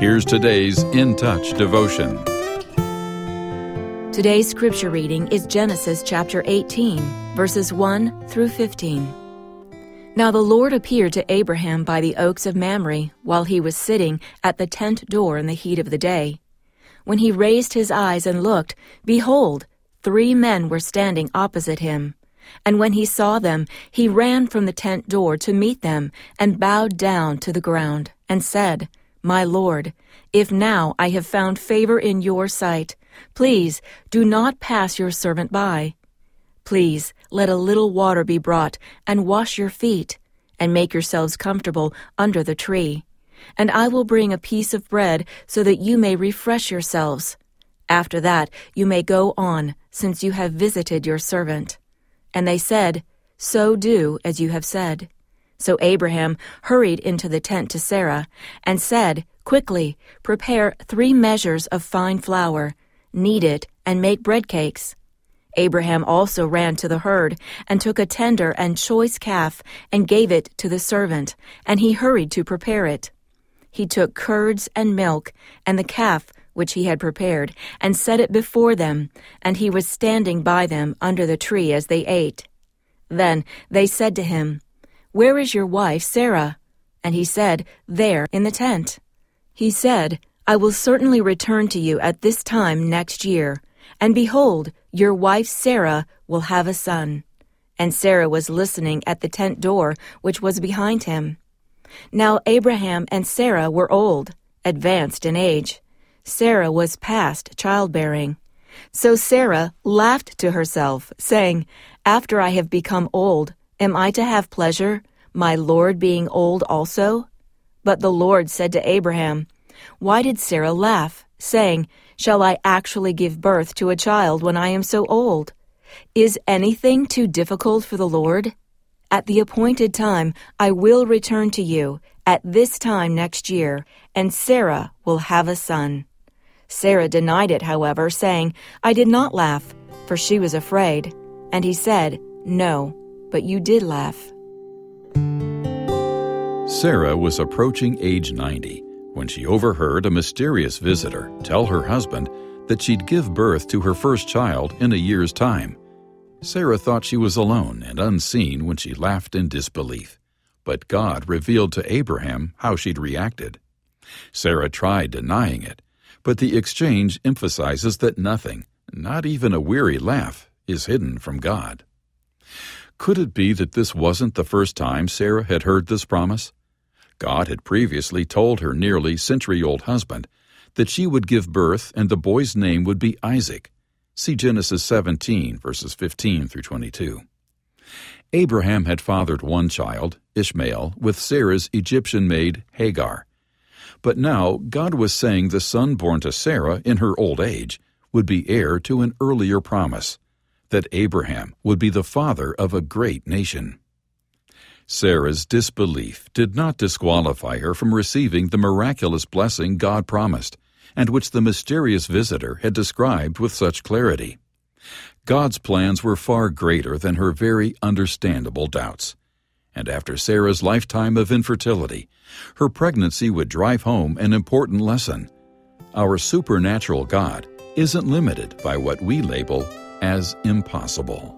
Here's today's In Touch devotion. Today's scripture reading is Genesis chapter 18, verses 1 through 15. Now the Lord appeared to Abraham by the oaks of Mamre while he was sitting at the tent door in the heat of the day. When he raised his eyes and looked, behold, three men were standing opposite him. And when he saw them, he ran from the tent door to meet them and bowed down to the ground and said, my Lord, if now I have found favor in your sight, please do not pass your servant by. Please let a little water be brought and wash your feet, and make yourselves comfortable under the tree. And I will bring a piece of bread so that you may refresh yourselves. After that you may go on, since you have visited your servant. And they said, So do as you have said. So Abraham hurried into the tent to Sarah and said, Quickly, prepare three measures of fine flour, knead it, and make bread cakes. Abraham also ran to the herd and took a tender and choice calf and gave it to the servant, and he hurried to prepare it. He took curds and milk and the calf which he had prepared and set it before them, and he was standing by them under the tree as they ate. Then they said to him, where is your wife, Sarah? And he said, There, in the tent. He said, I will certainly return to you at this time next year, and behold, your wife Sarah will have a son. And Sarah was listening at the tent door, which was behind him. Now Abraham and Sarah were old, advanced in age. Sarah was past childbearing. So Sarah laughed to herself, saying, After I have become old, Am I to have pleasure, my Lord being old also? But the Lord said to Abraham, Why did Sarah laugh, saying, Shall I actually give birth to a child when I am so old? Is anything too difficult for the Lord? At the appointed time I will return to you, at this time next year, and Sarah will have a son. Sarah denied it, however, saying, I did not laugh, for she was afraid. And he said, No but you did laugh. Sarah was approaching age 90 when she overheard a mysterious visitor tell her husband that she'd give birth to her first child in a year's time. Sarah thought she was alone and unseen when she laughed in disbelief, but God revealed to Abraham how she'd reacted. Sarah tried denying it, but the exchange emphasizes that nothing, not even a weary laugh, is hidden from God. Could it be that this wasn't the first time Sarah had heard this promise? God had previously told her nearly century old husband that she would give birth and the boy's name would be Isaac. See Genesis 17, verses 15 through 22. Abraham had fathered one child, Ishmael, with Sarah's Egyptian maid Hagar. But now God was saying the son born to Sarah in her old age would be heir to an earlier promise that Abraham would be the father of a great nation. Sarah's disbelief did not disqualify her from receiving the miraculous blessing God promised, and which the mysterious visitor had described with such clarity. God's plans were far greater than her very understandable doubts. And after Sarah's lifetime of infertility, her pregnancy would drive home an important lesson. Our supernatural God isn't limited by what we label as impossible.